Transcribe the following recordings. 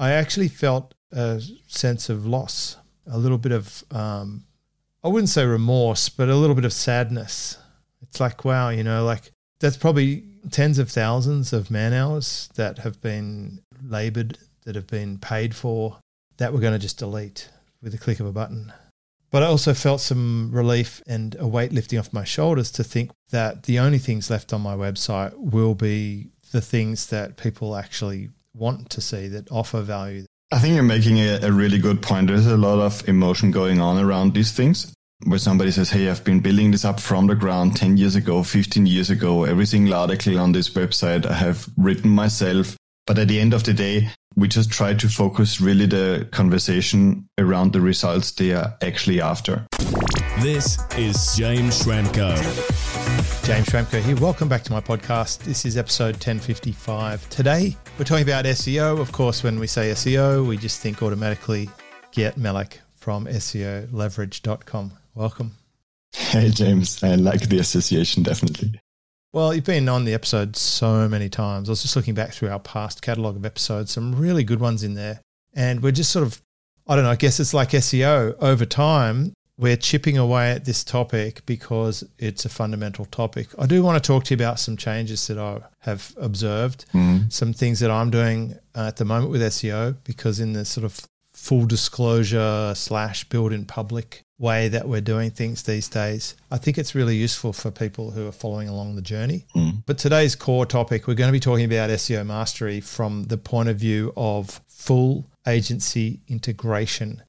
I actually felt a sense of loss, a little bit of, um, I wouldn't say remorse, but a little bit of sadness. It's like, wow, you know, like that's probably tens of thousands of man hours that have been labored, that have been paid for, that we're going to just delete with the click of a button. But I also felt some relief and a weight lifting off my shoulders to think that the only things left on my website will be the things that people actually want to see that offer value. I think you're making a, a really good point. There's a lot of emotion going on around these things where somebody says, Hey, I've been building this up from the ground 10 years ago, 15 years ago. Every single article on this website I have written myself. But at the end of the day, we just try to focus really the conversation around the results they are actually after. This is James Schramko. James Schramko here. Welcome back to my podcast. This is episode 1055. Today, we're talking about SEO. Of course, when we say SEO, we just think automatically Gert Mellak from SEOleverage.com. Welcome. Hey, James. I like the association, definitely. Well, you've been on the episode so many times. I was just looking back through our past catalog of episodes, some really good ones in there. And we're just sort of, I don't know, I guess it's like SEO. Over time, we're chipping away at this topic because it's a fundamental topic. I do want to talk to you about some changes that I have observed, mm-hmm. some things that I'm doing at the moment with SEO, because in the sort of full disclosure slash build in public way that we're doing things these days. I think it's really useful for people who are following along the journey. Mm. But today's core topic, we're going to be talking about SEO mastery from the point of view of full agency integration.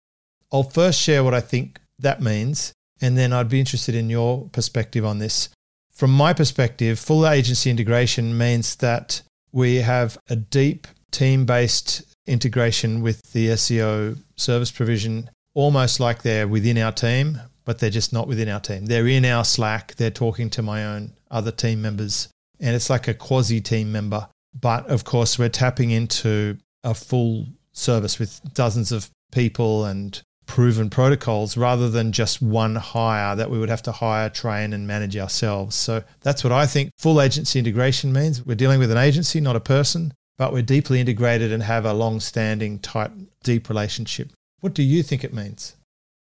I'll first share what I think that means, and then I'd be interested in your perspective on this. From my perspective, full agency integration means that we have a deep team based integration with the SEO service provision almost like they're within our team, but they're just not within our team. They're in our Slack, they're talking to my own other team members, and it's like a quasi team member. But of course, we're tapping into a full service with dozens of people and proven protocols rather than just one hire that we would have to hire, train, and manage ourselves. So that's what I think full agency integration means. We're dealing with an agency, not a person, but we're deeply integrated and have a long standing, tight, deep relationship. What do you think it means?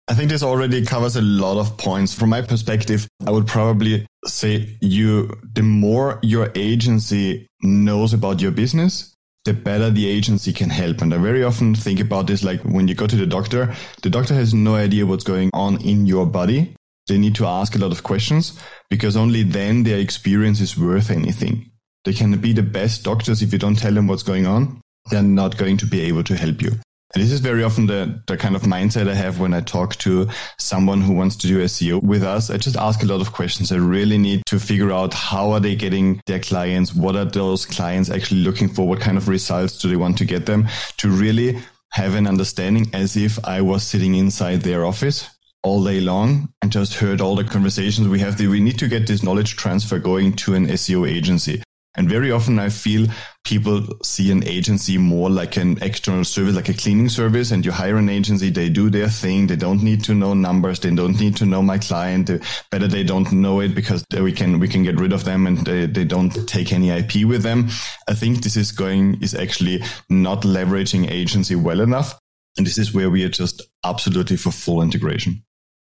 I think this already covers a lot of points. From my perspective, I would probably say you, the more your agency knows about your business, the better the agency can help. And I very often think about this like when you go to the doctor, the doctor has no idea what's going on in your body. They need to ask a lot of questions because only then their experience is worth anything. They can be the best doctors if you don't tell them what's going on. They're not going to be able to help you. And this is very often the, the kind of mindset I have when I talk to someone who wants to do SEO with us. I just ask a lot of questions. I really need to figure out how are they getting their clients? What are those clients actually looking for? What kind of results do they want to get them to really have an understanding as if I was sitting inside their office all day long and just heard all the conversations we have. We need to get this knowledge transfer going to an SEO agency. And very often I feel people see an agency more like an external service, like a cleaning service. And you hire an agency, they do their thing. They don't need to know numbers. They don't need to know my client. Uh, better they don't know it because we can, we can get rid of them and they, they don't take any IP with them. I think this is going, is actually not leveraging agency well enough. And this is where we are just absolutely for full integration.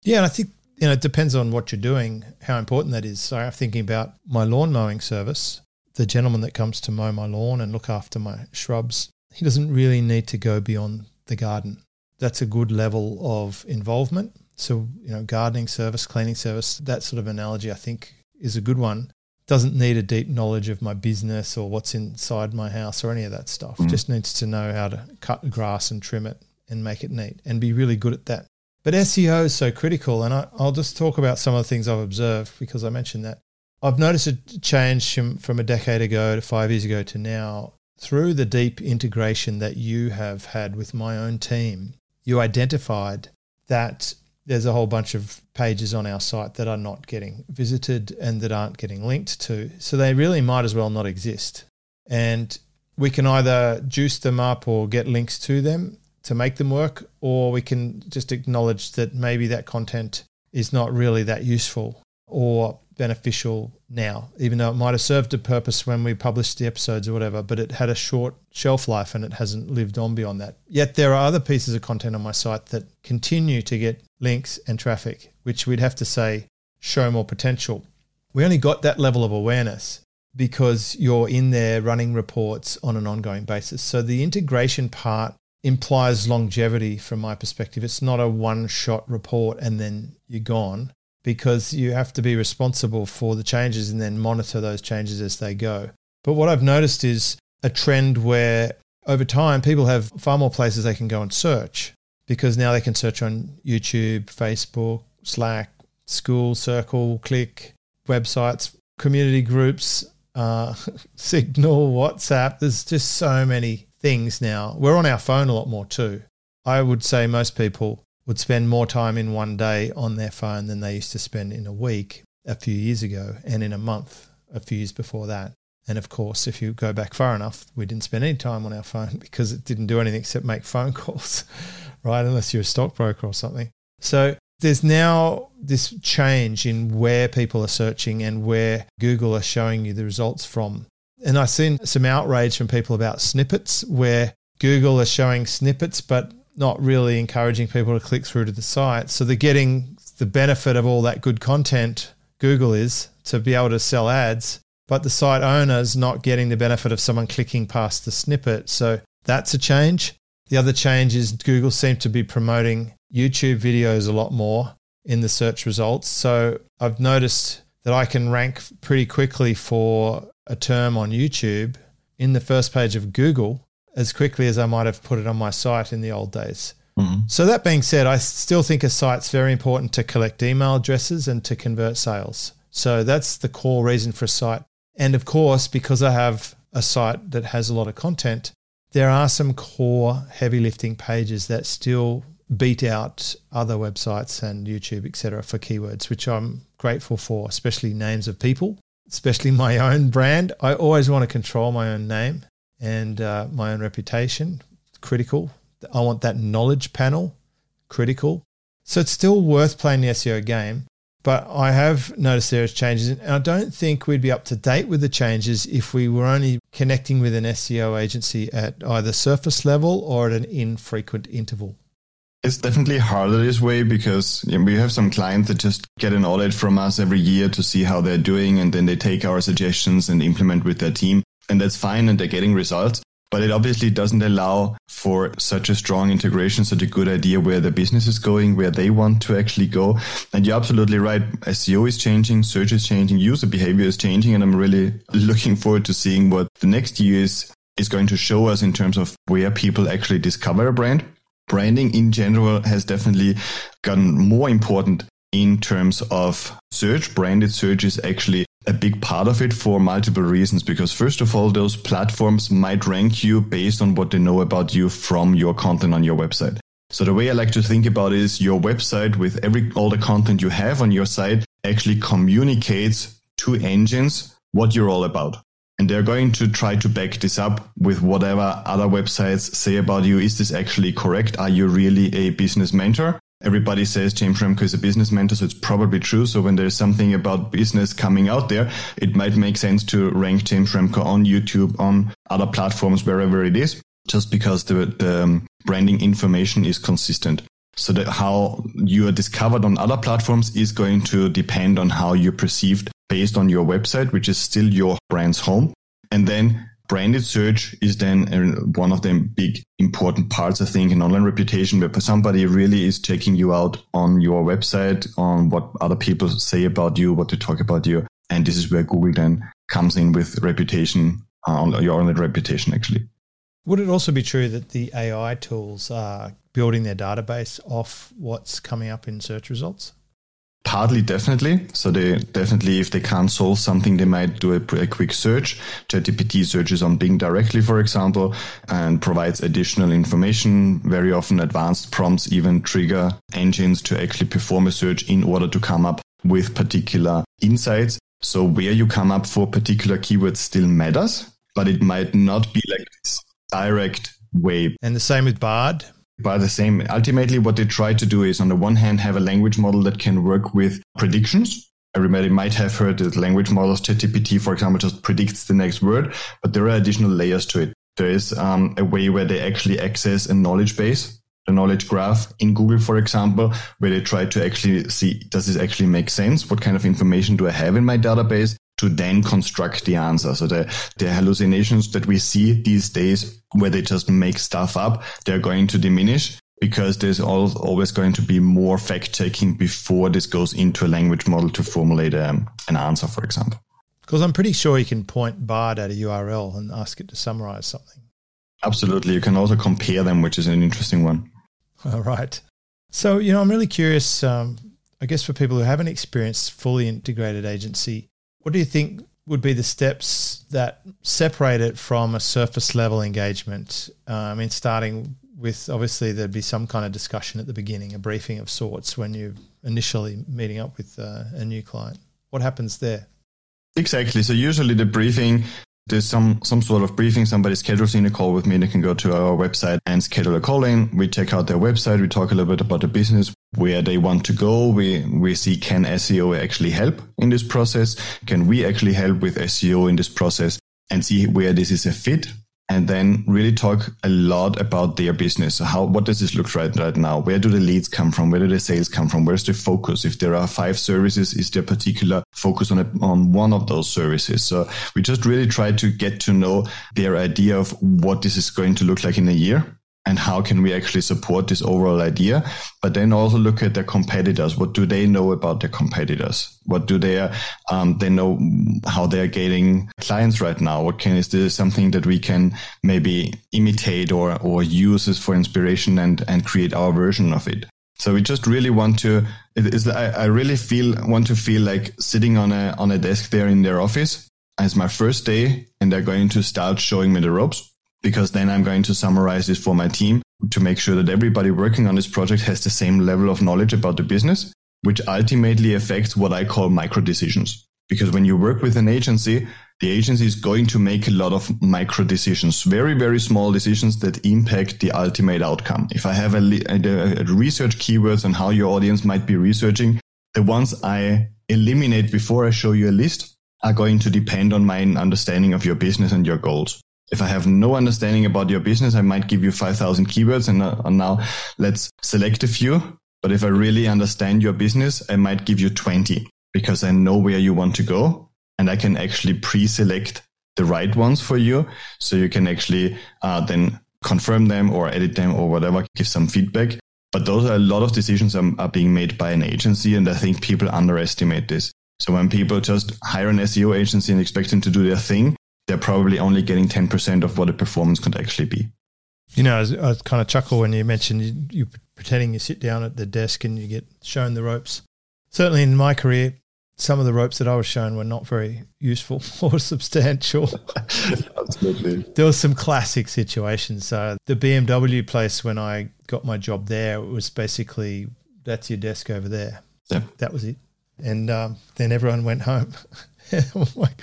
Yeah. And I think you know, it depends on what you're doing, how important that is. So I'm thinking about my lawn mowing service the gentleman that comes to mow my lawn and look after my shrubs, he doesn't really need to go beyond the garden. That's a good level of involvement. So, you know, gardening service, cleaning service, that sort of analogy I think is a good one. Doesn't need a deep knowledge of my business or what's inside my house or any of that stuff. Mm. Just needs to know how to cut grass and trim it and make it neat and be really good at that. But SEO is so critical. And I, will just talk about some of the things I've observed because I mentioned that. I've noticed a change from, from a decade ago to five years ago to now through the deep integration that you have had with my own team. You identified that there's a whole bunch of pages on our site that are not getting visited and that aren't getting linked to. So they really might as well not exist. And we can either juice them up or get links to them to make them work, or we can just acknowledge that maybe that content is not really that useful or beneficial now, even though it might have served a purpose when we published the episodes or whatever, but it had a short shelf life and it hasn't lived on beyond that. Yet there are other pieces of content on my site that continue to get links and traffic, which we'd have to say show more potential. We only got that level of awareness because you're in there running reports on an ongoing basis. So the integration part implies longevity from my perspective. It's not a one shot report and then you're gone because you have to be responsible for the changes and then monitor those changes as they go. But what I've noticed is a trend where over time people have far more places they can go and search because now they can search on YouTube, Facebook, Slack, Skool, Circle, Click, websites, community groups, uh, Signal, WhatsApp. There's just so many things now. We're on our phone a lot more too. I would say most people would spend more time in one day on their phone than they used to spend in a week a few years ago and in a month a few years before that. And of course, if you go back far enough, we didn't spend any time on our phone because it didn't do anything except make phone calls, right? Unless you're a stockbroker or something. So there's now this change in where people are searching and where Google are showing you the results from. And I've seen some outrage from people about snippets where Google are showing snippets, but not really encouraging people to click through to the site. So they're getting the benefit of all that good content, Google is, to be able to sell ads, but the site owner's not getting the benefit of someone clicking past the snippet. So that's a change. The other change is Google seem to be promoting YouTube videos a lot more in the search results. So I've noticed that I can rank pretty quickly for a term on YouTube in the first page of Google as quickly as I might have put it on my site in the old days. Mm-hmm. So, that being said, I still think a site's very important to collect email addresses and to convert sales. So, that's the core reason for a site. And of course, because I have a site that has a lot of content, there are some core heavy lifting pages that still beat out other websites and YouTube, etc., for keywords, which I'm grateful for, especially names of people, especially my own brand. I always want to control my own name and uh, my own reputation, critical. I want that knowledge panel, critical. So it's still worth playing the SEO game. But I have noticed there is changes, and I don't think we'd be up to date with the changes if we were only connecting with an SEO agency at either surface level or at an infrequent interval. It's definitely harder this way because we have some clients that just get an audit from us every year to see how they're doing, and then they take our suggestions and implement with their team and that's fine and they're getting results. But it obviously doesn't allow for such a strong integration, such a good idea where the business is going, where they want to actually go. And you're absolutely right. SEO is changing, search is changing, user behavior is changing. And I'm really looking forward to seeing what the next year is, is going to show us in terms of where people actually discover a brand. Branding in general has definitely gotten more important in terms of search. Branded search is actually a big part of it for multiple reasons. Because first of all, those platforms might rank you based on what they know about you from your content on your website. So the way I like to think about it is your website with every all the content you have on your site actually communicates to engines what you're all about. And they're going to try to back this up with whatever other websites say about you. Is this actually correct? Are you really a business mentor? Everybody says James Schramko is a business mentor, so it's probably true. So when there's something about business coming out there, it might make sense to rank James Schramko on YouTube, on other platforms, wherever it is, just because the, the um, branding information is consistent. So that how you are discovered on other platforms is going to depend on how you're perceived based on your website, which is still your brand's home. And then branded search is then one of the big important parts, I think, in online reputation, where somebody really is checking you out on your website, on what other people say about you, what they talk about you. And this is where Google then comes in with reputation, uh, your online reputation, actually. Would it also be true that the AI tools are building their database off what's coming up in search results? Partly, definitely. So they definitely, if they can't solve something, they might do a, a, quick search. ChatGPT searches on Bing directly, for example, and provides additional information. Very often, advanced prompts even trigger engines to actually perform a search in order to come up with particular insights. So where you come up for particular keywords still matters, but it might not be like this direct way. And the same with Bard by the same. Ultimately, what they try to do is, on the one hand, have a language model that can work with predictions. Everybody might have heard that language models, ChatGPT, for example, just predicts the next word, but there are additional layers to it. There is um, a way where they actually access a knowledge base, the knowledge graph in Google, for example, where they try to actually see, does this actually make sense? What kind of information do I have in my database? To then construct the answer. So the, the hallucinations that we see these days where they just make stuff up, they're going to diminish because there's always going to be more fact checking before this goes into a language model to formulate um, an answer, for example. Because I'm pretty sure you can point Bard at a URL and ask it to summarize something. Absolutely. You can also compare them, which is an interesting one. All right. So, you know, I'm really curious, um, I guess, for people who haven't experienced fully integrated agency, what do you think would be the steps that separate it from a surface level engagement? Uh, I mean, starting with obviously there'd be some kind of discussion at the beginning, a briefing of sorts when you're initially meeting up with uh, a new client. What happens there? Exactly. So usually the briefing, there's some some sort of briefing. Somebody schedules in a call with me. They can go to our website and schedule a call in. We check out their website. We talk a little bit about the business, where they want to go. We we see can SEO actually help in this process? Can we actually help with SEO in this process? And see where this is a fit and then really talk a lot about their business. So how, what does this look right right now? Where do the leads come from? Where do the sales come from? Where's the focus? If there are five services, is there particular focus on a, on one of those services? So we just really try to get to know their idea of what this is going to look like in a year and how can we actually support this overall idea? But then also look at their competitors. What do they know about their competitors? What do they um, they know how they're getting clients right now? What can is this something that we can maybe imitate or or use as for inspiration and and create our version of it? So we just really want to it is I, I really feel want to feel like sitting on a on a desk there in their office. As my first day and they're going to start showing me the ropes because then I'm going to summarize this for my team to make sure that everybody working on this project has the same level of knowledge about the business, which ultimately affects what I call micro decisions. Because when you work with an agency, the agency is going to make a lot of micro decisions, very, very small decisions that impact the ultimate outcome. If I have a, a, a research keywords on how your audience might be researching, the ones I eliminate before I show you a list are going to depend on my understanding of your business and your goals if I have no understanding about your business, I might give you 5,000 keywords and, uh, and now let's select a few. But if I really understand your business, I might give you 20 because I know where you want to go and I can actually pre-select the right ones for you. So you can actually uh, then confirm them or edit them or whatever, give some feedback. But those are a lot of decisions are, are being made by an agency. And I think people underestimate this. So when people just hire an SEO agency and expect them to do their thing, they're probably only getting 10% of what a performance could actually be. You know, I, I kind of chuckle when you mentioned you, you pretending you sit down at the desk and you get shown the ropes. Certainly in my career, some of the ropes that I was shown were not very useful or substantial. Absolutely. There was some classic situations. So the BMW place when I got my job there, it was basically that's your desk over there. Yeah. That was it. And um, then everyone went home. I'm like,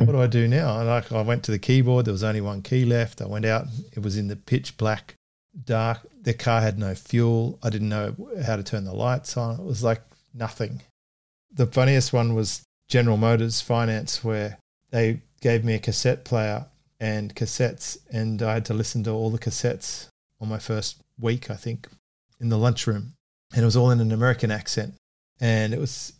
what do I do now? And like, I went to the keyboard. There was only one key left. I went out. It was in the pitch black, dark. The car had no fuel. I didn't know how to turn the lights on. It was like nothing. The funniest one was General Motors Finance, where they gave me a cassette player and cassettes, and I had to listen to all the cassettes on my first week, I think, in the lunchroom. And it was all in an American accent. And it was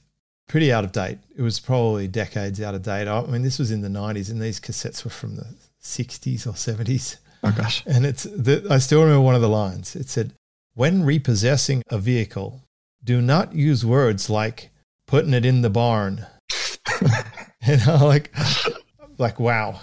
pretty out of date. It was probably decades out of date. I mean, this was in the 90s, and these cassettes were from the 60s or 70s. Oh, gosh. And it's the, I still remember one of the lines. It said, When repossessing a vehicle, do not use words like putting it in the barn. you know, like, like, wow.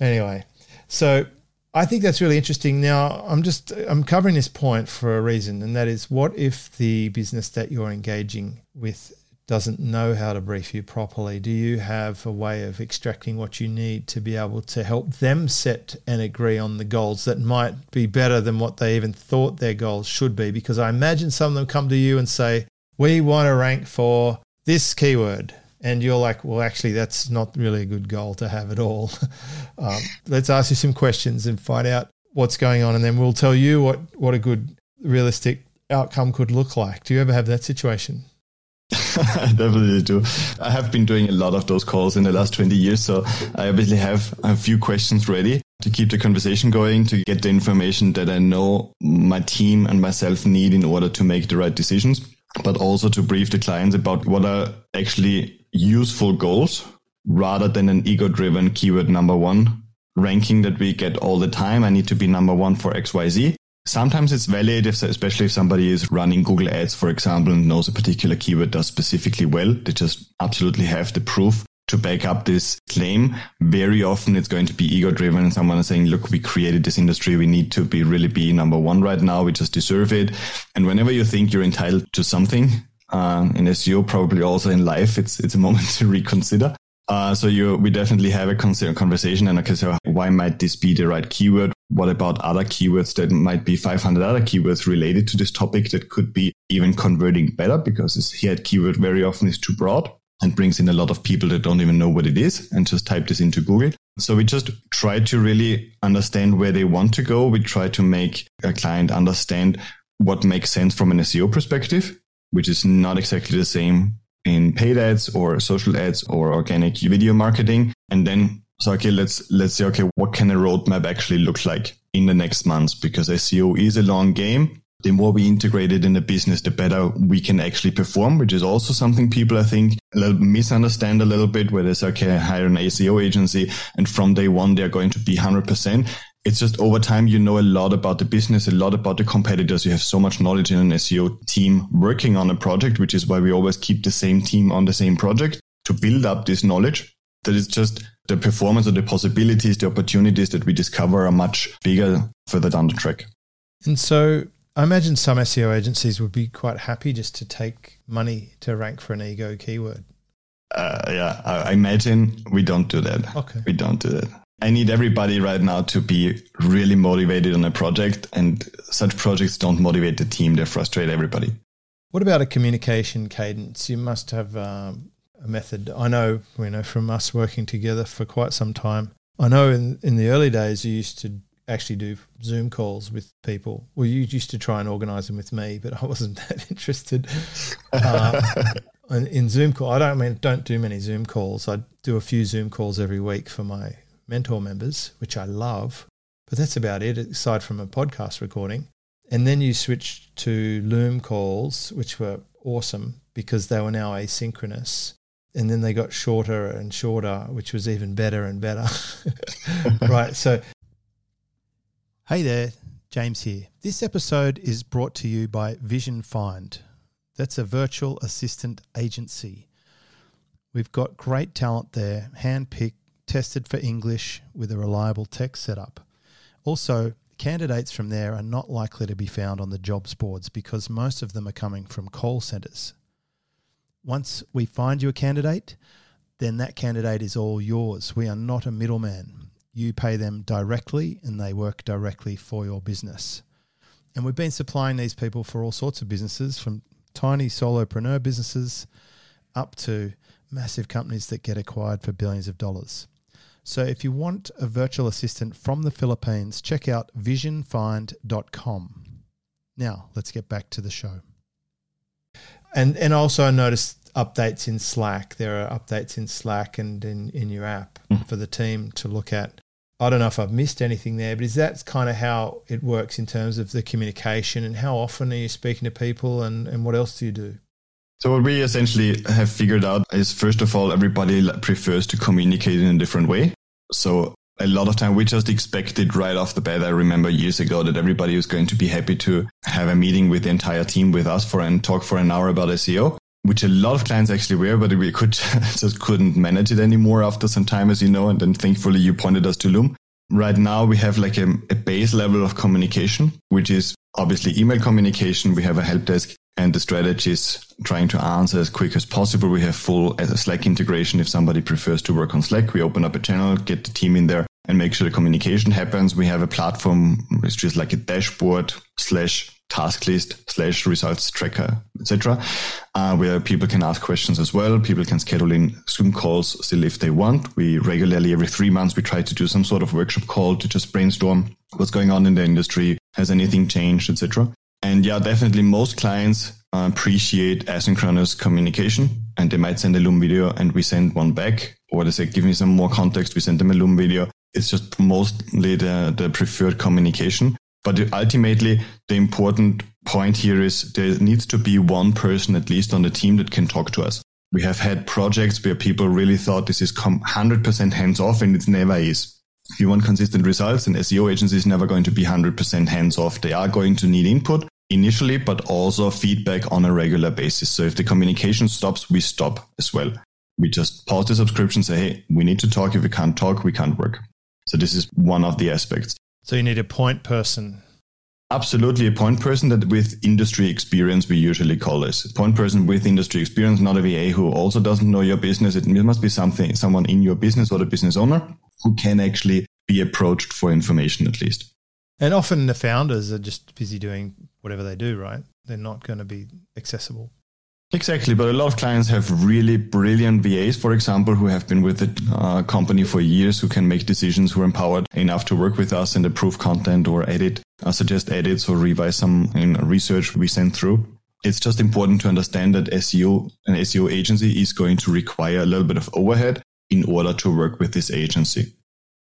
Anyway, so I think that's really interesting. Now, I'm just I'm covering this point for a reason, and that is, what if the business that you're engaging with doesn't know how to brief you properly? Do you have a way of extracting what you need to be able to help them set and agree on the goals that might be better than what they even thought their goals should be? Because I imagine some of them come to you and say, We want to rank for this keyword. And you're like, Well, actually, that's not really a good goal to have at all. um, let's ask you some questions and find out what's going on. And then we'll tell you what, what a good, realistic outcome could look like. Do you ever have that situation? I definitely do. I have been doing a lot of those calls in the last 20 years. So I obviously have a few questions ready to keep the conversation going, to get the information that I know my team and myself need in order to make the right decisions, but also to brief the clients about what are actually useful goals rather than an ego driven keyword number one ranking that we get all the time. I need to be number one for XYZ. Sometimes it's valid, if, especially if somebody is running Google Ads, for example, and knows a particular keyword does specifically well. They just absolutely have the proof to back up this claim. Very often it's going to be ego driven and someone is saying, look, we created this industry. We need to be really be number one right now. We just deserve it. And whenever you think you're entitled to something, uh, in SEO, probably also in life, it's, it's a moment to reconsider. Uh, so you, we definitely have a conversation and okay, so why might this be the right keyword? What about other keywords that might be 500 other keywords related to this topic that could be even converting better because this here keyword very often is too broad and brings in a lot of people that don't even know what it is and just type this into Google. So we just try to really understand where they want to go. We try to make a client understand what makes sense from an SEO perspective, which is not exactly the same in paid ads or social ads or organic video marketing. And then so okay, let's let's say okay, what can a roadmap actually look like in the next months? Because SEO is a long game. The more we integrate it in the business, the better we can actually perform, which is also something people I think a little misunderstand a little bit, where they say, okay, hire an SEO agency and from day one they're going to be hundred percent. It's just over time you know a lot about the business, a lot about the competitors. You have so much knowledge in an SEO team working on a project, which is why we always keep the same team on the same project to build up this knowledge that it's just the performance or the possibilities, the opportunities that we discover are much bigger further down the track. And so I imagine some SEO agencies would be quite happy just to take money to rank for an ego keyword. Uh, yeah, I imagine we don't do that. Okay. We don't do that. I need everybody right now to be really motivated on a project, and such projects don't motivate the team, they frustrate everybody. What about a communication cadence? You must have um, a method. I know, you know, from us working together for quite some time. I know in in the early days you used to actually do Zoom calls with people. Well, you used to try and organise them with me, but I wasn't that interested. Uh, in, in Zoom call, I don't mean don't do many Zoom calls. I do a few Zoom calls every week for my mentor members, which I love. But that's about it, aside from a podcast recording. And then you switched to Loom calls, which were awesome because they were now asynchronous and then they got shorter and shorter, which was even better and better. right. So, hey there, James here. This episode is brought to you by VisionFind. That's a virtual assistant agency. We've got great talent there, handpicked, tested for English with a reliable tech setup. Also, candidates from there are not likely to be found on the jobs boards because most of them are coming from call centres once we find you a candidate, then that candidate is all yours. We are not a middleman. You pay them directly and they work directly for your business. And we've been supplying these people for all sorts of businesses from tiny solopreneur businesses up to massive companies that get acquired for billions of dollars. So if you want a virtual assistant from the Philippines, check out visionfind.com. Now, let's get back to the show. And and also I noticed updates in Slack. There are updates in Slack and in, in your app mm. for the team to look at. I don't know if I've missed anything there, but is that kind of how it works in terms of the communication and how often are you speaking to people and, and what else do you do? So what we essentially have figured out is first of all, everybody prefers to communicate in a different way. So a lot of time we just expected right off the bat. I remember years ago that everybody was going to be happy to have a meeting with the entire team with us for and talk for an hour about SEO, which a lot of clients actually were, but we could just couldn't manage it anymore after some time, as you know. And then thankfully you pointed us to Loom. Right now we have like a, a base level of communication, which is obviously email communication. We have a help desk and the strategy is trying to answer as quick as possible. We have full Slack integration. If somebody prefers to work on Slack, we open up a channel, get the team in there and make sure the communication happens. We have a platform. It's just like a dashboard slash task list slash results tracker, etc., uh, where people can ask questions as well. People can schedule in Zoom calls still if they want. We regularly, every three months, we try to do some sort of workshop call to just brainstorm what's going on in the industry. Has anything changed, etc. And yeah, definitely most clients uh, appreciate asynchronous communication and they might send a Loom video and we send one back or they say, give me some more context. We send them a Loom video. It's just mostly the, the preferred communication. But ultimately, the important point here is there needs to be one person at least on the team that can talk to us. We have had projects where people really thought this is 100% hands off and it never is. If you want consistent results, an SEO agency is never going to be 100% hands off. They are going to need input initially, but also feedback on a regular basis. So if the communication stops, we stop as well. We just pause the subscription, say, hey, we need to talk. If we can't talk, we can't work. So this is one of the aspects. So you need a point person. Absolutely, a point person that with industry experience, we usually call this a point person with industry experience, not a VA who also doesn't know your business. It must be something, someone in your business or the business owner who can actually be approached for information at least. And often the founders are just busy doing whatever they do, right? They're not going to be accessible. Exactly, but a lot of clients have really brilliant VAs, for example, who have been with the uh, company for years, who can make decisions, who are empowered enough to work with us and approve content or edit, uh, suggest edits or revise some in research we send through. It's just important to understand that SEO, an SEO agency is going to require a little bit of overhead in order to work with this agency.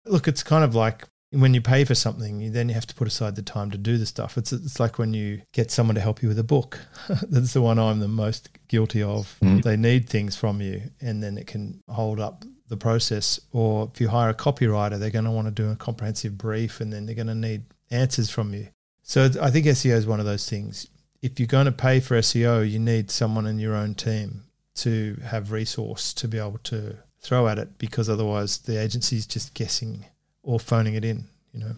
Look, it's kind of like when you pay for something, you then you have to put aside the time to do the stuff. It's it's like when you get someone to help you with a book. That's the one I'm the most guilty of. Mm. They need things from you, and then it can hold up the process. Or if you hire a copywriter, they're going to want to do a comprehensive brief, and then they're going to need answers from you. So I think SEO is one of those things. If you're going to pay for SEO, you need someone in your own team to have resource to be able to throw at it, because otherwise the agency is just guessing or phoning it in, you know.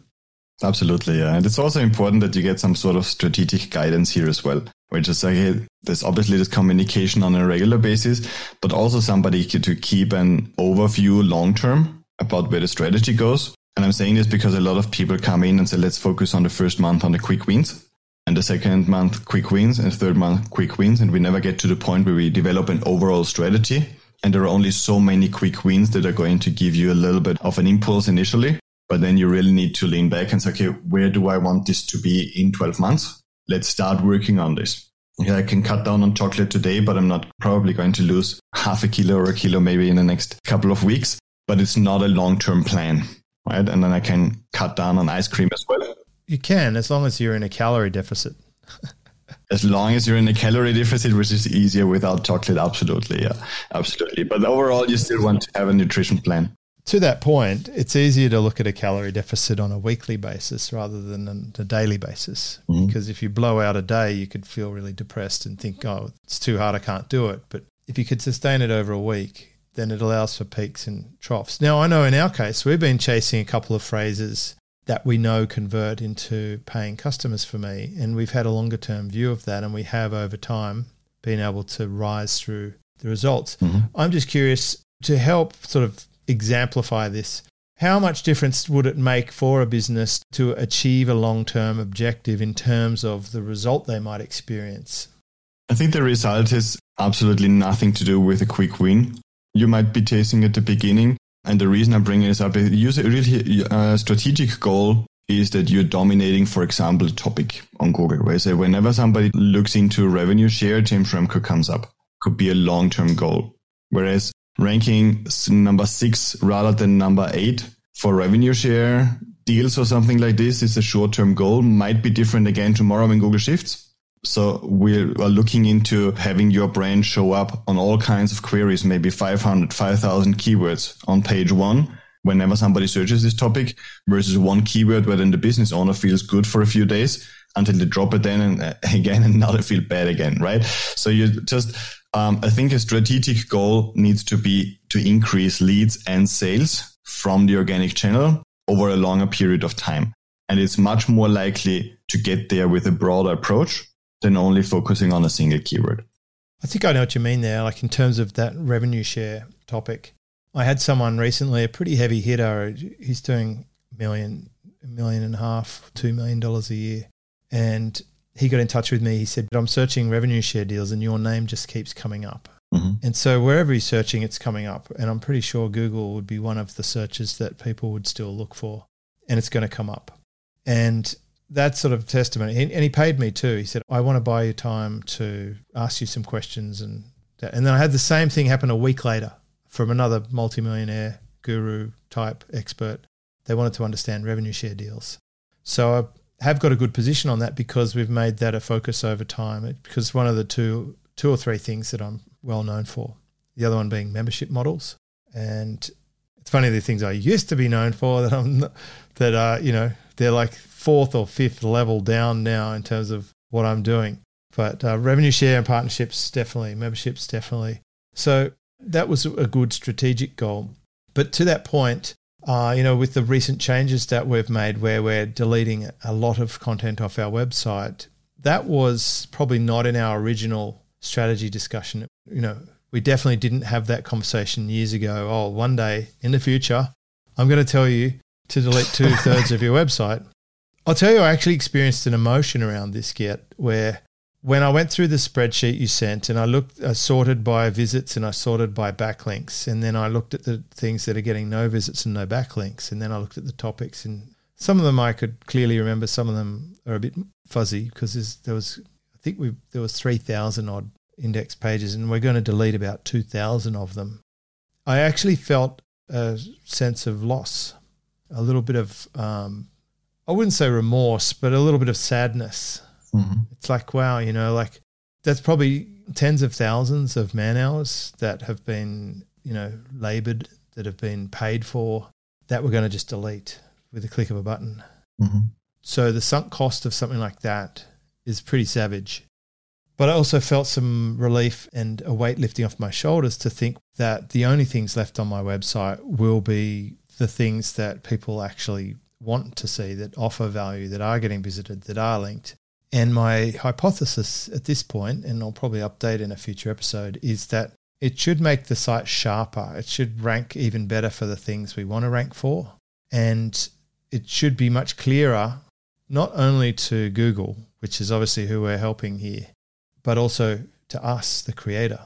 Absolutely, yeah. And it's also important that you get some sort of strategic guidance here as well. Which is like, hey, there's obviously this communication on a regular basis, but also somebody to keep an overview long term about where the strategy goes. And I'm saying this because a lot of people come in and say, let's focus on the first month on the quick wins and the second month quick wins and third month quick wins. And we never get to the point where we develop an overall strategy and there are only so many quick wins that are going to give you a little bit of an impulse initially. But then you really need to lean back and say, okay, where do I want this to be in 12 months? Let's start working on this. Okay, I can cut down on chocolate today, but I'm not probably going to lose half a kilo or a kilo maybe in the next couple of weeks. But it's not a long term plan, right? And then I can cut down on ice cream as well. You can, as long as you're in a calorie deficit. as long as you're in a calorie deficit, which is easier without chocolate, absolutely, yeah, absolutely. But overall, you still want to have a nutrition plan. To that point, it's easier to look at a calorie deficit on a weekly basis rather than on a daily basis. Mm-hmm. Because if you blow out a day, you could feel really depressed and think, oh, it's too hard, I can't do it. But if you could sustain it over a week, then it allows for peaks and troughs. Now, I know in our case, we've been chasing a couple of phrases that we know convert into paying customers for me. And we've had a longer term view of that, and we have over time been able to rise through the results. Mm-hmm. I'm just curious to help sort of exemplify this. How much difference would it make for a business to achieve a long term objective in terms of the result they might experience? I think the result has absolutely nothing to do with a quick win. You might be chasing at the beginning and the reason I'm bringing this up is usually really uh, strategic goal is that you're dominating, for example, a topic on Google, where I say whenever somebody looks into revenue share, James Schramko comes up. Could be a long-term goal. Whereas ranking number six rather than number eight for revenue share deals or something like this is a short-term goal. Might be different again tomorrow when Google shifts. So we are looking into having your brand show up on all kinds of queries, maybe 500, 5,000 keywords on page one whenever somebody searches this topic versus one keyword where then the business owner feels good for a few days until they drop it then and uh, again and now they feel bad again, right? So you just, um, I think a strategic goal needs to be to increase leads and sales from the organic channel over a longer period of time. And it's much more likely to get there with a broader approach than only focusing on a single keyword. I think I know what you mean there. Like in terms of that revenue share topic, I had someone recently, a pretty heavy hitter. He's doing a million, a million and a half, two million dollars a year, and he got in touch with me. He said, "I'm searching revenue share deals, and your name just keeps coming up." Mm-hmm. And so wherever he's searching, it's coming up, and I'm pretty sure Google would be one of the searches that people would still look for, and it's going to come up. And that sort of testimony, and he paid me too. He said, "I want to buy you time to ask you some questions," and and then I had the same thing happen a week later from another multimillionaire guru type expert. They wanted to understand revenue share deals, so I have got a good position on that because we've made that a focus over time. Because one of the two two or three things that I'm well known for, the other one being membership models, and it's funny the things I used to be known for that I'm that are you know they're like fourth or fifth level down now in terms of what I'm doing. But uh, revenue share and partnerships definitely, memberships definitely. So that was a good strategic goal. But to that point, uh, you know, with the recent changes that we've made where we're deleting a lot of content off our website, that was probably not in our original strategy discussion. You know, we definitely didn't have that conversation years ago. Oh, one day in the future, I'm going to tell you to delete two thirds of your website. I'll tell you, I actually experienced an emotion around this get where when I went through the spreadsheet you sent and I looked, I sorted by visits and I sorted by backlinks. And then I looked at the things that are getting no visits and no backlinks. And then I looked at the topics and some of them I could clearly remember. Some of them are a bit fuzzy because there was, I think we there was 3,000 odd index pages and we're going to delete about 2,000 of them. I actually felt a sense of loss, a little bit of um, I wouldn't say remorse, but a little bit of sadness. Mm-hmm. It's like, wow, you know, like that's probably tens of thousands of man hours that have been, you know, labored, that have been paid for, that we're going to just delete with a click of a button. Mm-hmm. So the sunk cost of something like that is pretty savage. But I also felt some relief and a weight lifting off my shoulders to think that the only things left on my website will be the things that people actually want to see that offer value, that are getting visited, that are linked. And my hypothesis at this point, and I'll probably update in a future episode, is that it should make the site sharper. It should rank even better for the things we want to rank for. And it should be much clearer, not only to Google, which is obviously who we're helping here, but also to us, the creator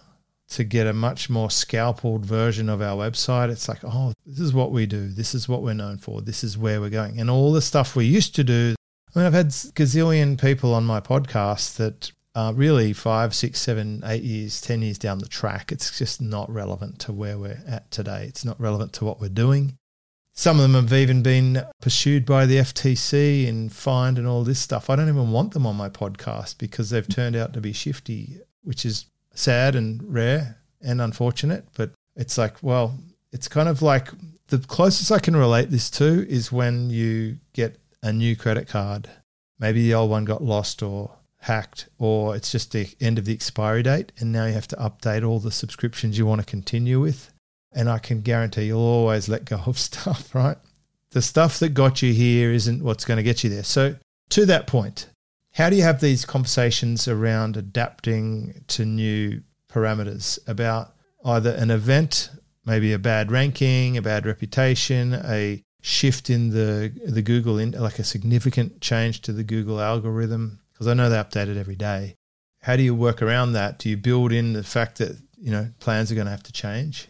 to get a much more scalpeled version of our website. It's like, oh, this is what we do. This is what we're known for. This is where we're going. And all the stuff we used to do. I mean, I've had gazillion people on my podcast that are really five, six, seven, eight years, 10 years down the track. It's just not relevant to where we're at today. It's not relevant to what we're doing. Some of them have even been pursued by the FTC and fined and all this stuff. I don't even want them on my podcast because they've turned out to be shifty, which is sad and rare and unfortunate, but it's like, well, it's kind of like the closest I can relate this to is when you get a new credit card. Maybe the old one got lost or hacked, or it's just the end of the expiry date, and now you have to update all the subscriptions you want to continue with. And I can guarantee you'll always let go of stuff, right? The stuff that got you here isn't what's going to get you there. So, to that point, how do you have these conversations around adapting to new parameters about either an event, maybe a bad ranking, a bad reputation, a shift in the the Google in like a significant change to the Google algorithm because I know they update it every day. How do you work around that? Do you build in the fact that you know plans are going to have to change?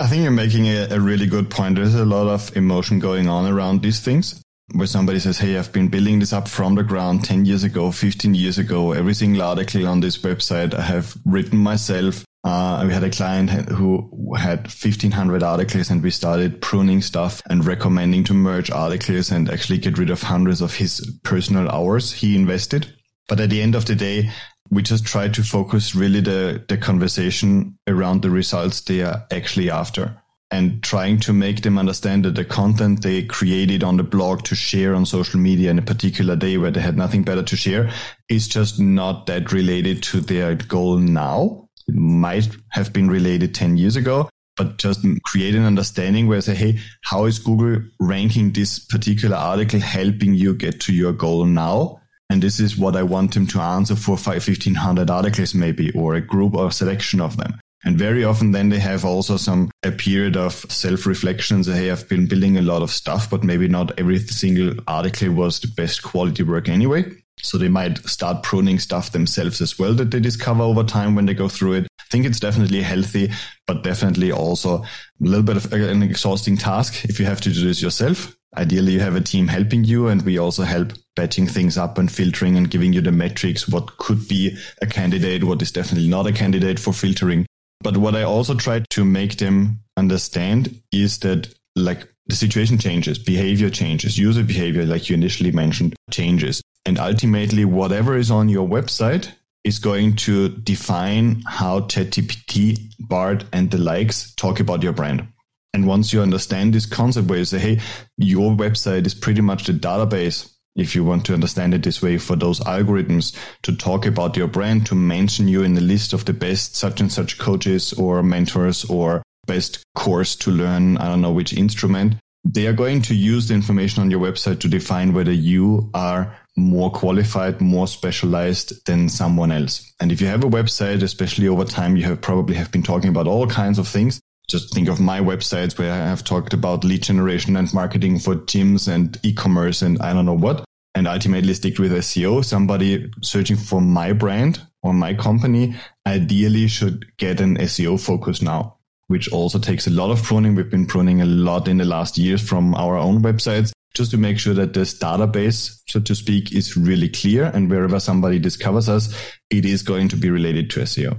I think you're making a, a really good point. There's a lot of emotion going on around these things where somebody says, Hey, I've been building this up from the ground 10 years ago, 15 years ago. Every single article on this website I have written myself. Uh, we had a client who had 1500 articles and we started pruning stuff and recommending to merge articles and actually get rid of hundreds of his personal hours he invested. But at the end of the day, we just try to focus really the, the conversation around the results they are actually after and trying to make them understand that the content they created on the blog to share on social media in a particular day where they had nothing better to share is just not that related to their goal now. It might have been related 10 years ago, but just create an understanding where I say, Hey, how is Google ranking this particular article helping you get to your goal now? And this is what I want them to answer for 1500 articles maybe, or a group or selection of them. And very often then they have also some a period of self-reflection. So, hey, I've been building a lot of stuff, but maybe not every single article was the best quality work anyway. So they might start pruning stuff themselves as well that they discover over time when they go through it. I think it's definitely healthy, but definitely also a little bit of an exhausting task if you have to do this yourself. Ideally, you have a team helping you, and we also help batching things up and filtering and giving you the metrics, what could be a candidate, what is definitely not a candidate for filtering. But what I also try to make them understand is that like the situation changes, behavior changes, user behavior, like you initially mentioned, changes. And ultimately, whatever is on your website is going to define how ChatGPT, BARD, and the likes talk about your brand. And once you understand this concept where you say, hey, your website is pretty much the database, if you want to understand it this way, for those algorithms to talk about your brand, to mention you in the list of the best such and such coaches or mentors or best course to learn, I don't know which instrument, they are going to use the information on your website to define whether you are more qualified, more specialized than someone else. And if you have a website, especially over time, you have probably have been talking about all kinds of things. Just think of my websites where I have talked about lead generation and marketing for gyms and e-commerce and I don't know what. And ultimately stick with SEO. Somebody searching for my brand or my company ideally should get an SEO focus now which also takes a lot of pruning. We've been pruning a lot in the last years from our own websites just to make sure that this database, so to speak, is really clear. And wherever somebody discovers us, it is going to be related to SEO.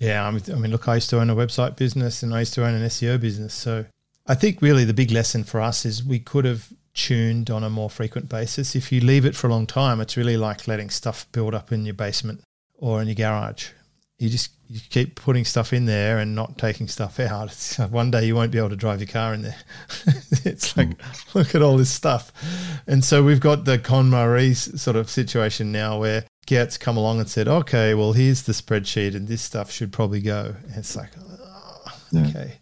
Yeah, I mean, look, I used to own a website business and I used to own an SEO business. So I think really the big lesson for us is we could have tuned on a more frequent basis. If you leave it for a long time, it's really like letting stuff build up in your basement or in your garage you just you keep putting stuff in there and not taking stuff out. It's, one day you won't be able to drive your car in there. it's like mm. look at all this stuff, and so we've got the KonMari sort of situation now where Gert's come along and said, "Okay, well here's the spreadsheet, and this stuff should probably go." And it's like, oh, yeah. okay,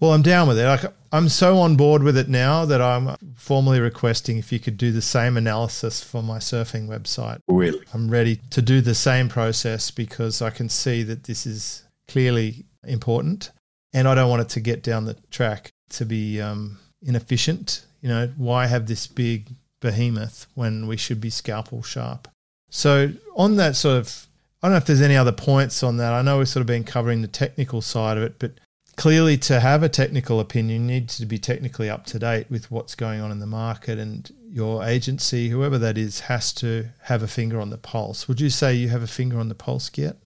well, I'm down with it. Like, I'm so on board with it now that I'm formally requesting if you could do the same analysis for my surfing website. Really? I'm ready to do the same process because I can see that this is clearly important and I don't want it to get down the track to be um, inefficient. You know, why have this big behemoth when we should be scalpel sharp? So, on that sort of, I don't know if there's any other points on that. I know we've sort of been covering the technical side of it, but clearly to have a technical opinion you need to be technically up to date with what's going on in the market and your agency whoever that is has to have a finger on the pulse would you say you have a finger on the pulse yet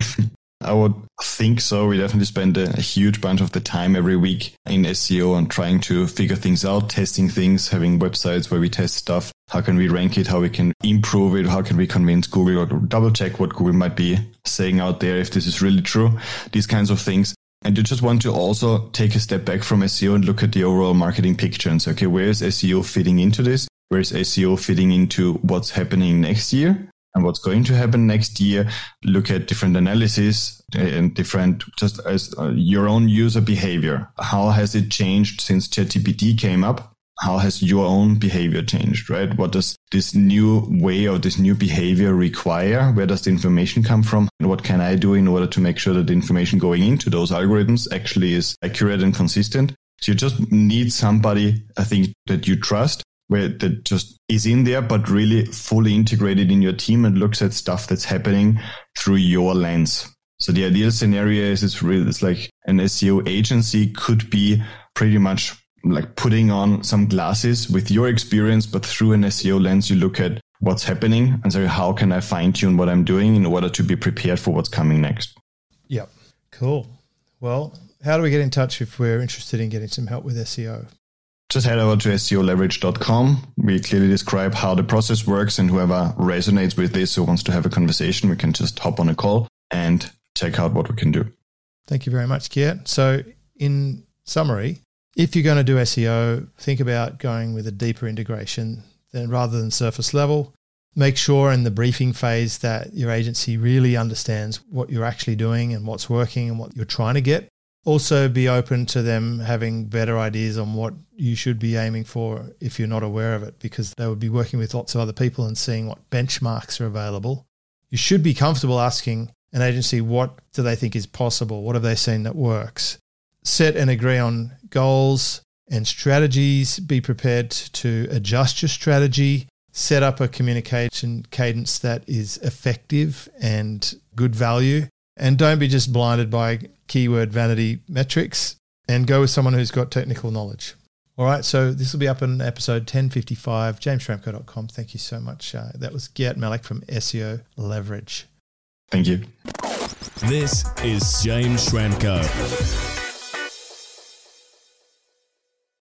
I would think so. We definitely spend a, a, huge bunch of the time every week in SEO and trying to figure things out, testing things, having websites where we test stuff. How can we rank it? How we can improve it? How can we convince Google or double check what Google might be saying out there if this is really true? These kinds of things. And you just want to also take a step back from SEO and look at the overall marketing picture and say, okay, where is SEO fitting into this? Where is SEO fitting into what's happening next year and what's going to happen next year? Look at different analysis and different, just as uh, your own user behavior. How has it changed since ChatGPT came up? How has your own behavior changed, right? What does this new way or this new behavior require? Where does the information come from? And what can I do in order to make sure that the information going into those algorithms actually is accurate and consistent? So you just need somebody, I think, that you trust where that just is in there, but really fully integrated in your team and looks at stuff that's happening through your lens. So the ideal scenario is it's really, it's like an SEO agency could be pretty much like putting on some glasses with your experience, but through an SEO lens, you look at what's happening and say, how can I fine tune what I'm doing in order to be prepared for what's coming next? Yep. Cool. Well, how do we get in touch if we're interested in getting some help with SEO? Just head over to SEOleverage.com. We clearly describe how the process works, and whoever resonates with this or wants to have a conversation, we can just hop on a call and check out what we can do. Thank you very much, Gert. So, in summary, if you're going to do SEO, think about going with a deeper integration then rather than surface level. Make sure in the briefing phase that your agency really understands what you're actually doing and what's working and what you're trying to get. Also, be open to them having better ideas on what you should be aiming for if you're not aware of it, because they would be working with lots of other people and seeing what benchmarks are available. You should be comfortable asking an agency what do they think is possible? What have they seen that works? Set and agree on goals and strategies. Be prepared to adjust your strategy. Set up a communication cadence that is effective and good value. And don't be just blinded by keyword vanity metrics and go with someone who's got technical knowledge. All right, so this will be up in episode 1055, jamesschramko.com. Thank you so much. Uh, that was Gert Mellak from SEO Leverage. Thank you. This is James Schramko.